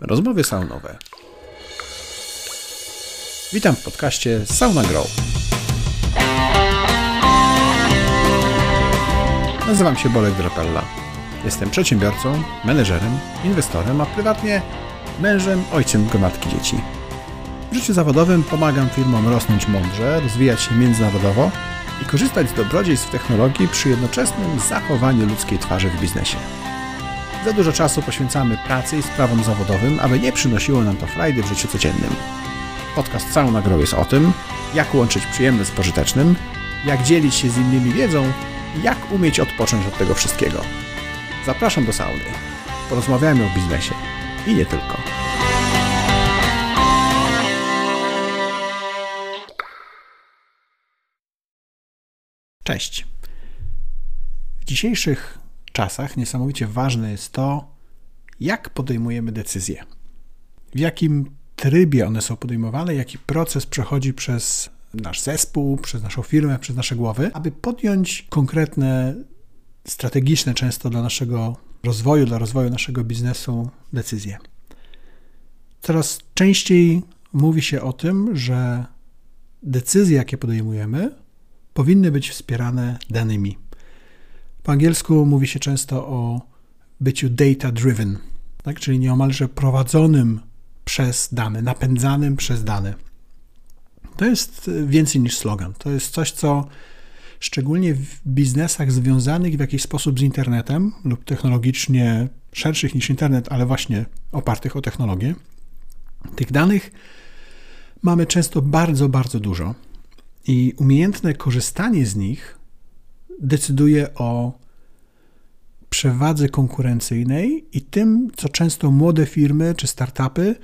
Rozmowy saunowe. Witam w podcaście Sauna Grow. Nazywam się Bolek Drapella. Jestem przedsiębiorcą, menedżerem, inwestorem, a prywatnie mężem, ojcem gromadki dzieci. W życiu zawodowym pomagam firmom rosnąć mądrze, rozwijać się międzynarodowo i korzystać z dobrodziejstw technologii przy jednoczesnym zachowaniu ludzkiej twarzy w biznesie. Za dużo czasu poświęcamy pracy i sprawom zawodowym, aby nie przynosiło nam to frajdy w życiu codziennym. Podcast Sauna Grow jest o tym, jak łączyć przyjemne z pożytecznym, jak dzielić się z innymi wiedzą i jak umieć odpocząć od tego wszystkiego. Zapraszam do sauny. Porozmawiajmy o biznesie i nie tylko. Cześć. W dzisiejszych czasach niesamowicie ważne jest to, jak podejmujemy decyzje. W jakim trybie one są podejmowane, jaki proces przechodzi przez nasz zespół, przez naszą firmę, przez nasze głowy, aby podjąć konkretne, strategiczne często dla naszego rozwoju, dla rozwoju naszego biznesu decyzje. Coraz częściej mówi się o tym, że decyzje, jakie podejmujemy, powinny być wspierane danymi. Po angielsku mówi się często o byciu data-driven, tak? czyli nieomalże prowadzonym przez dane, napędzanym przez dane. To jest więcej niż slogan. To jest coś, co szczególnie w biznesach związanych w jakiś sposób z internetem lub technologicznie szerszych niż internet, ale właśnie opartych o technologię, tych danych mamy często bardzo, bardzo dużo. I umiejętne korzystanie z nich decyduje o przewadze konkurencyjnej i tym, co często młode firmy czy startupy,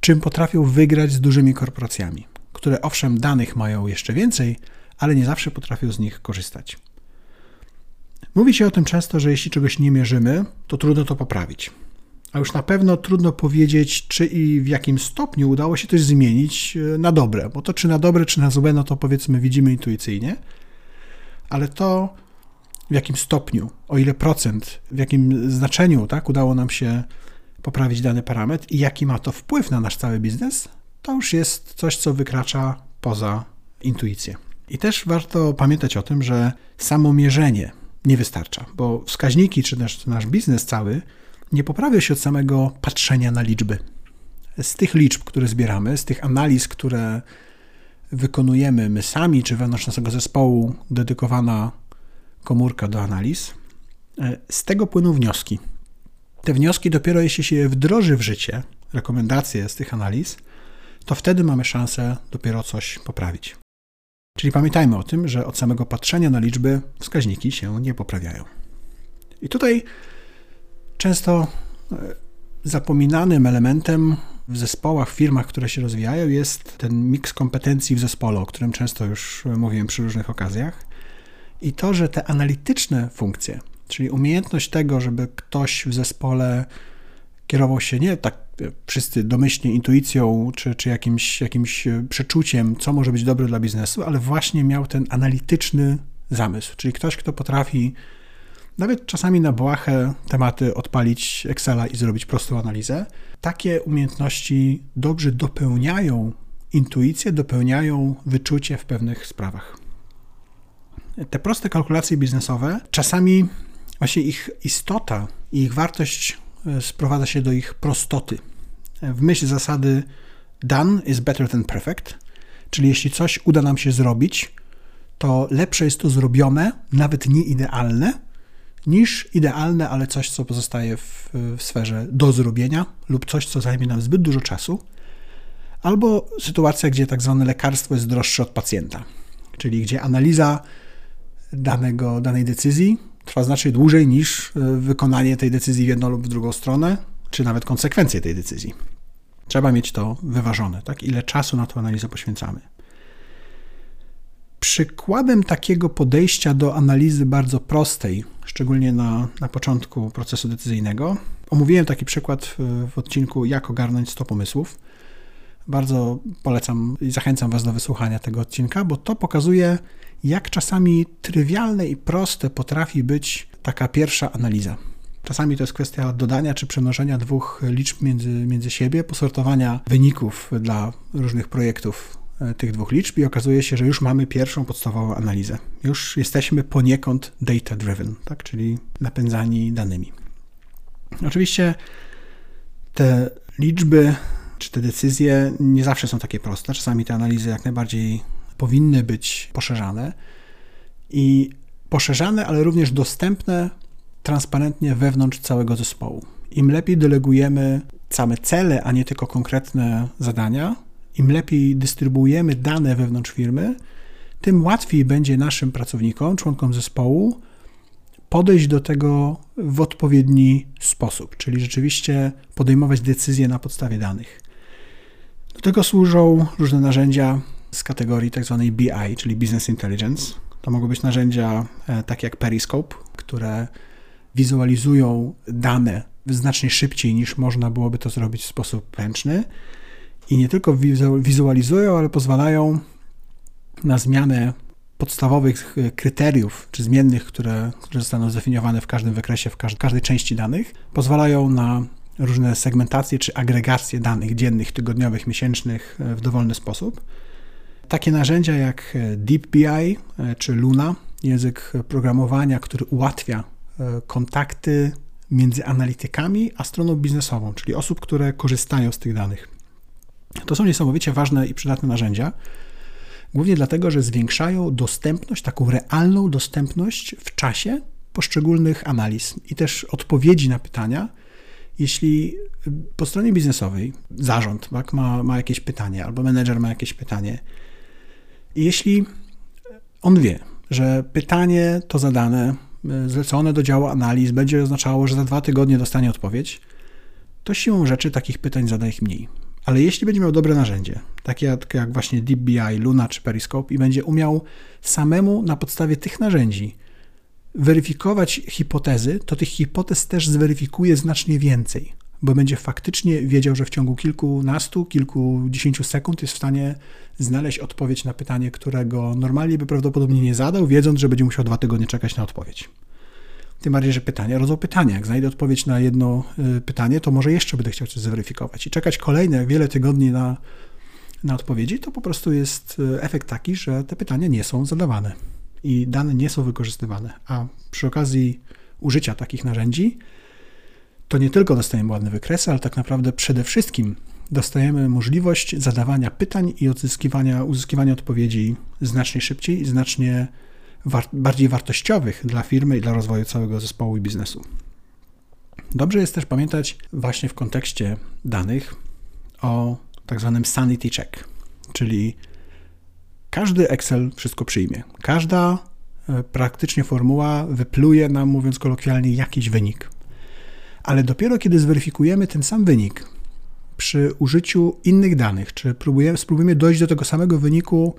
czym potrafią wygrać z dużymi korporacjami, które owszem danych mają jeszcze więcej, ale nie zawsze potrafią z nich korzystać. Mówi się o tym często, że jeśli czegoś nie mierzymy, to trudno to poprawić. A już na pewno trudno powiedzieć, czy i w jakim stopniu udało się coś zmienić e, na dobre, bo to czy na dobre, czy na złe, no to powiedzmy widzimy intuicyjnie, ale to w jakim stopniu, o ile procent, w jakim znaczeniu tak, udało nam się poprawić dany parametr i jaki ma to wpływ na nasz cały biznes, to już jest coś, co wykracza poza intuicję. I też warto pamiętać o tym, że samo mierzenie nie wystarcza, bo wskaźniki czy nasz, nasz biznes cały nie poprawia się od samego patrzenia na liczby. Z tych liczb, które zbieramy, z tych analiz, które wykonujemy my sami, czy wewnątrz naszego zespołu dedykowana komórka do analiz, e, z tego płyną wnioski. Te wnioski dopiero jeśli się je wdroży w życie, rekomendacje z tych analiz, to wtedy mamy szansę dopiero coś poprawić. Czyli pamiętajmy o tym, że od samego patrzenia na liczby wskaźniki się nie poprawiają. I tutaj często e, zapominanym elementem w zespołach, w firmach, które się rozwijają, jest ten miks kompetencji w zespole, o którym często już mówiłem przy różnych okazjach. I to, że te analityczne funkcje, czyli umiejętność tego, żeby ktoś w zespole kierował się nie tak e, wszyscy domyślnie intuicją czy, czy jakimś, jakimś e, przeczuciem, co może być dobre dla biznesu, ale właśnie miał ten analityczny zamysł, czyli ktoś, kto potrafi nawet czasami na błahe tematy odpalić Excela i zrobić prostą analizę. Takie umiejętności dobrze dopełniają intuicję, dopełniają wyczucie w pewnych sprawach. Te proste kalkulacje biznesowe, czasami właśnie ich istota i ich wartość e, sprowadza się do ich prostoty. W myśl zasady done is better than perfect, czyli jeśli coś uda nam się zrobić, to lepsze jest to zrobione, nawet nie idealne, niż idealne, ale coś, co pozostaje w, w sferze do zrobienia lub coś, co zajmie nam zbyt dużo czasu, albo sytuacja, gdzie tak zwane lekarstwo jest droższe od pacjenta, czyli gdzie analiza danego, danej decyzji trwa znacznie dłużej niż e, wykonanie tej decyzji w jedną lub w drugą stronę, czy nawet konsekwencje tej decyzji. Trzeba mieć to wyważone, tak? Ile czasu na tę analizę poświęcamy. Przykładem takiego podejścia do analizy bardzo prostej, szczególnie na, na początku procesu decyzyjnego, omówiłem taki przykład w, w odcinku Jak ogarnąć 100 pomysłów. Bardzo polecam i zachęcam Was do wysłuchania tego odcinka, bo to pokazuje, jak czasami trywialne i proste potrafi być taka pierwsza analiza. Czasami to jest kwestia dodania czy przemnożenia dwóch liczb między, między siebie, posortowania wyników dla różnych projektów tych dwóch liczb i okazuje się, że już mamy pierwszą podstawową analizę. Już jesteśmy poniekąd data-driven, tak? czyli napędzani danymi. Oczywiście te liczby czy te decyzje nie zawsze są takie proste. Czasami te analizy jak najbardziej powinny być poszerzane i poszerzane, ale również dostępne transparentnie wewnątrz całego zespołu. Im lepiej delegujemy same cele, a nie tylko konkretne zadania, im lepiej dystrybuujemy dane wewnątrz firmy, tym łatwiej będzie naszym pracownikom, członkom zespołu podejść do tego w odpowiedni sposób, czyli rzeczywiście podejmować decyzje na podstawie danych. Do tego służą różne narzędzia z kategorii tzw. Tak BI, czyli Business Intelligence. To mogą być narzędzia e, takie jak Periscope, które wizualizują dane znacznie szybciej niż można byłoby to zrobić w sposób ręczny. I nie tylko wizualizują, ale pozwalają na zmianę podstawowych e, kryteriów czy zmiennych, które, które zostaną zdefiniowane w każdym wykresie, w każdej części danych, pozwalają na różne segmentacje czy agregacje danych dziennych, tygodniowych, miesięcznych e, w dowolny sposób. Takie narzędzia jak e, DeepBI czy Luna, język programowania, który ułatwia kontakty między analitykami a stroną biznesową, czyli osób, które korzystają z tych danych. To są niesamowicie ważne i przydatne narzędzia, Głównie dlatego, że zwiększają dostępność, taką realną dostępność w czasie poszczególnych analiz i też odpowiedzi na pytania. Jeśli po stronie biznesowej zarząd tak, ma, ma jakieś pytanie albo menedżer ma jakieś pytanie, jeśli on wie, że pytanie to zadane, zlecone do działu analiz będzie oznaczało, że za dwa tygodnie dostanie odpowiedź, to siłą rzeczy takich pytań zada ich mniej. Ale jeśli będzie miał dobre narzędzie, takie jak, właśnie DeepBI, Luna czy Periscope i będzie umiał samemu na podstawie tych narzędzi weryfikować hipotezy, to tych hipotez też zweryfikuje znacznie więcej, bo będzie faktycznie wiedział, że w ciągu kilkunastu, kilkudziesięciu sekund jest w stanie znaleźć odpowiedź na pytanie, którego normalnie by prawdopodobnie nie zadał, wiedząc, że będzie musiał dwa tygodnie czekać na odpowiedź. Tym bardziej, że pytania rodzą pytania. Jak znajdę odpowiedź na jedno y, pytanie, to może jeszcze będę chciał coś zweryfikować. I czekać kolejne wiele tygodni na, na odpowiedzi, to po prostu jest y, efekt taki, że te pytania nie są zadawane i dane nie są wykorzystywane. A przy okazji użycia takich narzędzi, to nie tylko dostajemy ładne wykresy, ale tak naprawdę przede wszystkim dostajemy możliwość zadawania pytań i odzyskiwania, uzyskiwania odpowiedzi znacznie szybciej, znacznie war bardziej wartościowych dla firmy i dla rozwoju całego zespołu i biznesu. Dobrze jest też pamiętać właśnie w kontekście danych o tak zwanym sanity check, czyli każdy Excel wszystko przyjmie. Każda e, praktycznie formuła wypluje nam, mówiąc kolokwialnie, jakiś wynik. Ale dopiero kiedy zweryfikujemy ten sam wynik przy użyciu innych danych, czy próbujemy, spróbujemy dojść do tego samego wyniku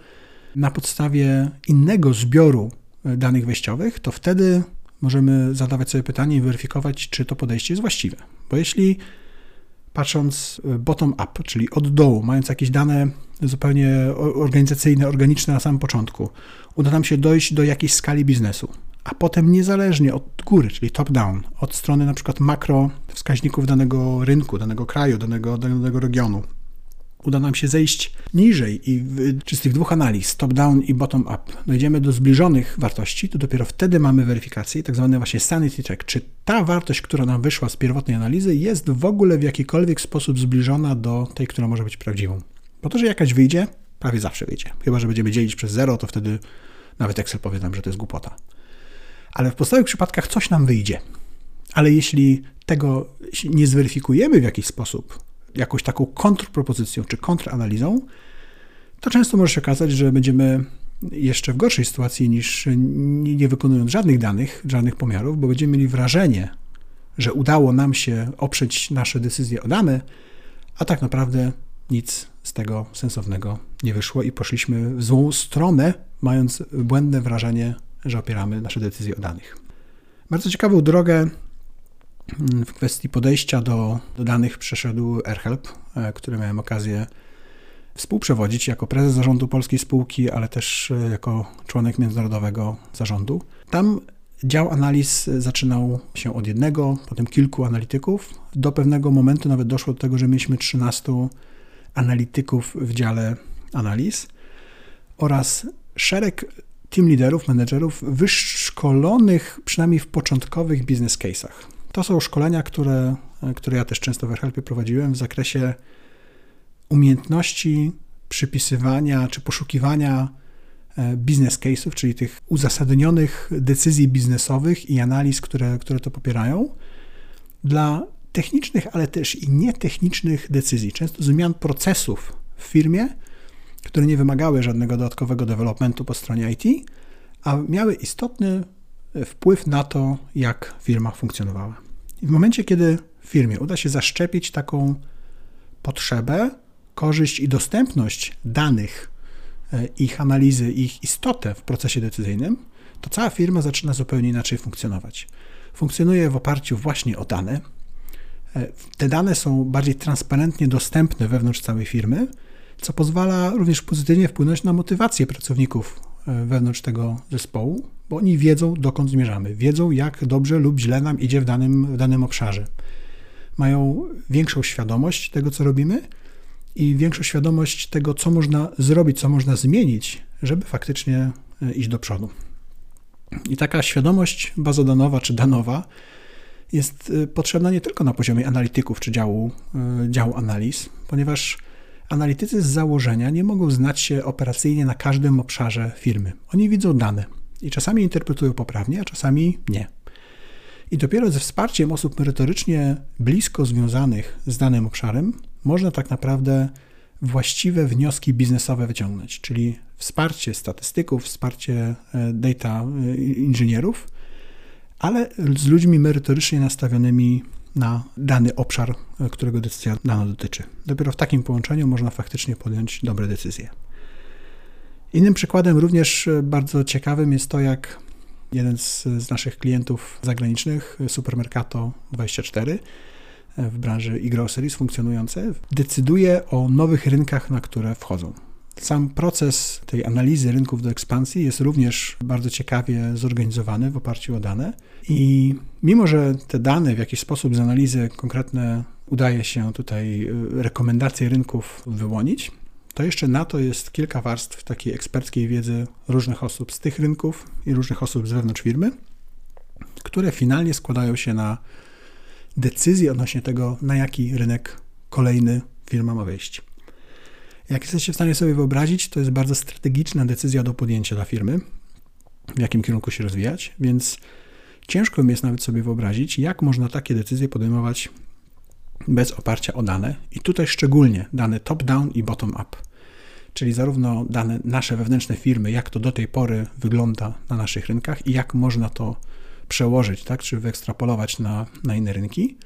na podstawie innego zbioru e, danych wejściowych, to wtedy możemy zadawać sobie pytanie i weryfikować, czy to podejście jest właściwe. Bo jeśli patrząc e, bottom-up, czyli od dołu, mając jakieś dane zupełnie organizacyjne, organiczne na samym początku, uda nam się dojść do jakiejś skali biznesu, a potem niezależnie od góry, czyli top-down, od strony na przykład makro wskaźników danego rynku, danego kraju, danego, danego regionu, uda nam się zejść niżej i czy z tych dwóch analiz, top-down i bottom-up, dojdziemy do zbliżonych wartości, to dopiero wtedy mamy weryfikację, tak zwany właśnie sanity check, czy ta wartość, która nam wyszła z pierwotnej analizy, jest w ogóle w jakikolwiek sposób zbliżona do tej, która może być prawdziwą. Po to, że jakaś wyjdzie, prawie zawsze wyjdzie. Chyba, że będziemy dzielić przez zero, to wtedy nawet Excel powie nam, że to jest głupota. Ale w podstawowych przypadkach coś nam wyjdzie. Ale jeśli tego nie zweryfikujemy w jakiś sposób, jakąś taką kontrpropozycją czy kontranalizą, to często może się okazać, że będziemy jeszcze w gorszej sytuacji niż nie wykonując żadnych danych, żadnych pomiarów, bo będziemy mieli wrażenie, że udało nam się oprzeć nasze decyzje o dane, a tak naprawdę nic z tego sensownego nie wyszło i poszliśmy w złą stronę, mając błędne wrażenie, że opieramy nasze decyzje o danych. Bardzo ciekawą drogę w kwestii podejścia do, do danych przeszedł AirHelp, e, który miałem okazję współprzewodzić jako prezes zarządu polskiej spółki, ale też e, jako członek międzynarodowego zarządu. Tam dział analiz zaczynał się od jednego, potem kilku analityków. Do pewnego momentu nawet doszło do tego, że mieliśmy 13 analityków w dziale analiz oraz szereg team liderów, menedżerów wyszkolonych przynajmniej w początkowych business case'ach. To są szkolenia, które, które ja też często w AirHelpie prowadziłem w zakresie umiejętności przypisywania czy poszukiwania e, business case'ów, czyli tych uzasadnionych decyzji biznesowych i analiz, które, które to popierają, dla technicznych, ale też i nietechnicznych decyzji, często zmian procesów w firmie, które nie wymagały żadnego dodatkowego developmentu po stronie IT, a miały istotny wpływ na to, jak firma funkcjonowała. I w momencie, kiedy firmie uda się zaszczepić taką potrzebę, korzyść i dostępność danych, e, ich analizy, ich istotę w procesie decyzyjnym, to cała firma zaczyna zupełnie inaczej funkcjonować. Funkcjonuje w oparciu właśnie o dane. E, te dane są bardziej transparentnie dostępne wewnątrz całej firmy, co pozwala również pozytywnie wpłynąć na motywację pracowników e, wewnątrz tego zespołu, bo oni wiedzą, dokąd zmierzamy, wiedzą, jak dobrze lub źle nam idzie w danym, w danym obszarze. Mają większą świadomość tego, co robimy i większą świadomość tego, co można zrobić, co można zmienić, żeby faktycznie e, iść do przodu. I taka świadomość bazodanowa czy danowa jest e, potrzebna nie tylko na poziomie analityków czy działu, działu analiz, ponieważ Analitycy z założenia nie mogą znać się operacyjnie na każdym obszarze firmy. Oni widzą dane i czasami interpretują poprawnie, a czasami nie. I dopiero ze wsparciem osób merytorycznie blisko związanych z danym obszarem można tak naprawdę właściwe wnioski biznesowe wyciągnąć, czyli wsparcie statystyków, wsparcie e, data e, inżynierów, ale z ludźmi merytorycznie nastawionymi na dany obszar, e, którego decyzja dana dotyczy. Dopiero w takim połączeniu można faktycznie podjąć dobre decyzje. Innym przykładem, również e, bardzo ciekawym, jest to, jak jeden z, z naszych klientów zagranicznych, Supermercato24, e, w branży e-groceries funkcjonujące, decyduje o nowych rynkach, na które wchodzą. Sam proces tej analizy rynków do ekspansji jest również bardzo ciekawie zorganizowany w oparciu o dane. I mimo, że te dane w jakiś sposób z analizy konkretne udaje się tutaj rekomendacje rynków wyłonić, to jeszcze na to jest kilka warstw takiej eksperckiej wiedzy różnych osób z tych rynków i różnych osób z wewnątrz firmy, które finalnie składają się na decyzję odnośnie tego, na jaki rynek kolejny firma ma wejść. Jak jesteście w stanie sobie wyobrazić, to jest bardzo strategiczna decyzja do podjęcia dla firmy, w jakim kierunku się rozwijać, więc ciężko mi jest nawet sobie wyobrazić, jak można takie decyzje podejmować bez oparcia o dane i tutaj szczególnie dane top-down i bottom-up, czyli zarówno dane nasze wewnętrzne firmy, jak to do tej pory wygląda na naszych rynkach i jak można to przełożyć, tak, czy wyekstrapolować na, na inne rynki,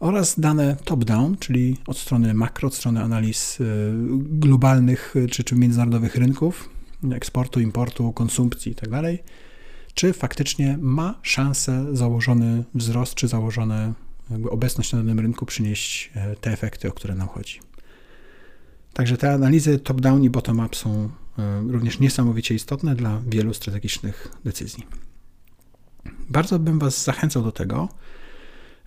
oraz dane top-down, czyli od strony makro, od strony analiz y, globalnych y, czy, czy międzynarodowych rynków, eksportu, importu, konsumpcji itd., tak czy faktycznie ma szansę założony wzrost, czy założone obecność na danym rynku przynieść e, te efekty, o które nam chodzi. Także te analizy top-down i bottom-up są e, również niesamowicie istotne dla wielu strategicznych decyzji. Bardzo bym Was zachęcał do tego,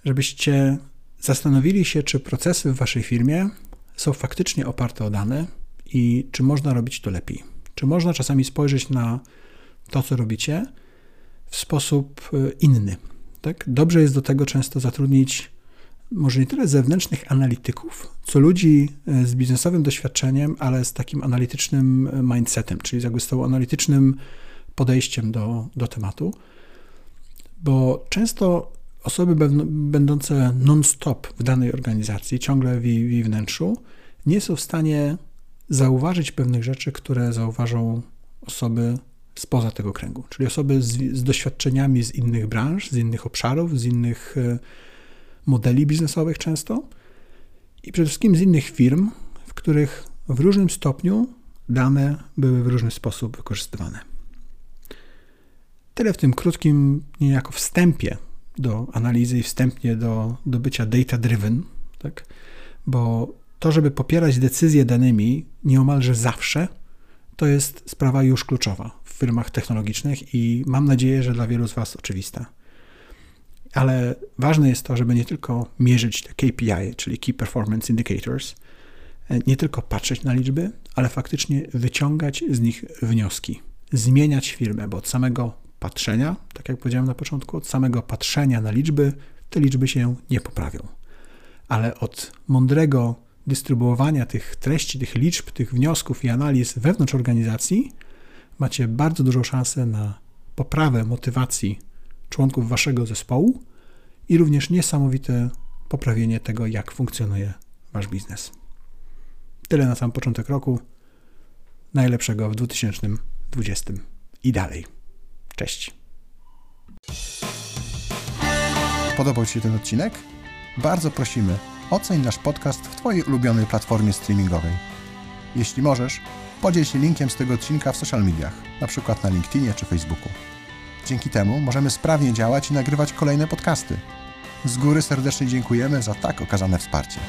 żebyście zastanowili się, czy procesy w Waszej firmie są faktycznie oparte o dane i czy można robić to lepiej. Czy można czasami spojrzeć na to, co robicie w sposób e, inny. Tak? Dobrze jest do tego często zatrudnić może nie tyle zewnętrznych analityków, co ludzi e, z biznesowym doświadczeniem, ale z takim analitycznym e, mindsetem, czyli jakby z tą analitycznym podejściem do, do tematu, bo często osoby będące non-stop w danej organizacji, ciągle w jej, w wnętrzu, nie są w stanie zauważyć pewnych rzeczy, które zauważą osoby spoza tego kręgu, czyli osoby z, z, doświadczeniami z innych branż, z innych obszarów, z innych e, modeli biznesowych często i przede wszystkim z innych firm, w których w różnym stopniu dane były w różny sposób wykorzystywane. Tyle w tym krótkim niejako wstępie do analizy i wstępnie do, do bycia data-driven, tak? bo to, żeby popierać decyzje danymi nieomalże zawsze, to jest sprawa już kluczowa. W firmach technologicznych i mam nadzieję, że dla wielu z Was oczywista. Ale ważne jest to, żeby nie tylko mierzyć te KPI, czyli Key Performance Indicators, e, nie tylko patrzeć na liczby, ale faktycznie wyciągać z nich wnioski, zmieniać firmę, bo od samego patrzenia, tak jak powiedziałem na początku, od samego patrzenia na liczby, te liczby się nie poprawią. Ale od mądrego dystrybuowania tych treści, tych liczb, tych wniosków i analiz wewnątrz organizacji, macie bardzo dużą szansę na poprawę motywacji członków waszego zespołu i również niesamowite poprawienie tego, jak funkcjonuje wasz biznes. Tyle na sam początek roku. Najlepszego w 2020 i dalej. Cześć. Podobał Ci się ten odcinek? Bardzo prosimy, oceń nasz podcast w Twojej ulubionej platformie streamingowej. Jeśli możesz, podziel się linkiem z tego odcinka w social mediach, np. na LinkedInie czy Facebooku. Dzięki temu możemy sprawnie działać i nagrywać kolejne podcasty. Z góry serdecznie dziękujemy za tak okazane wsparcie.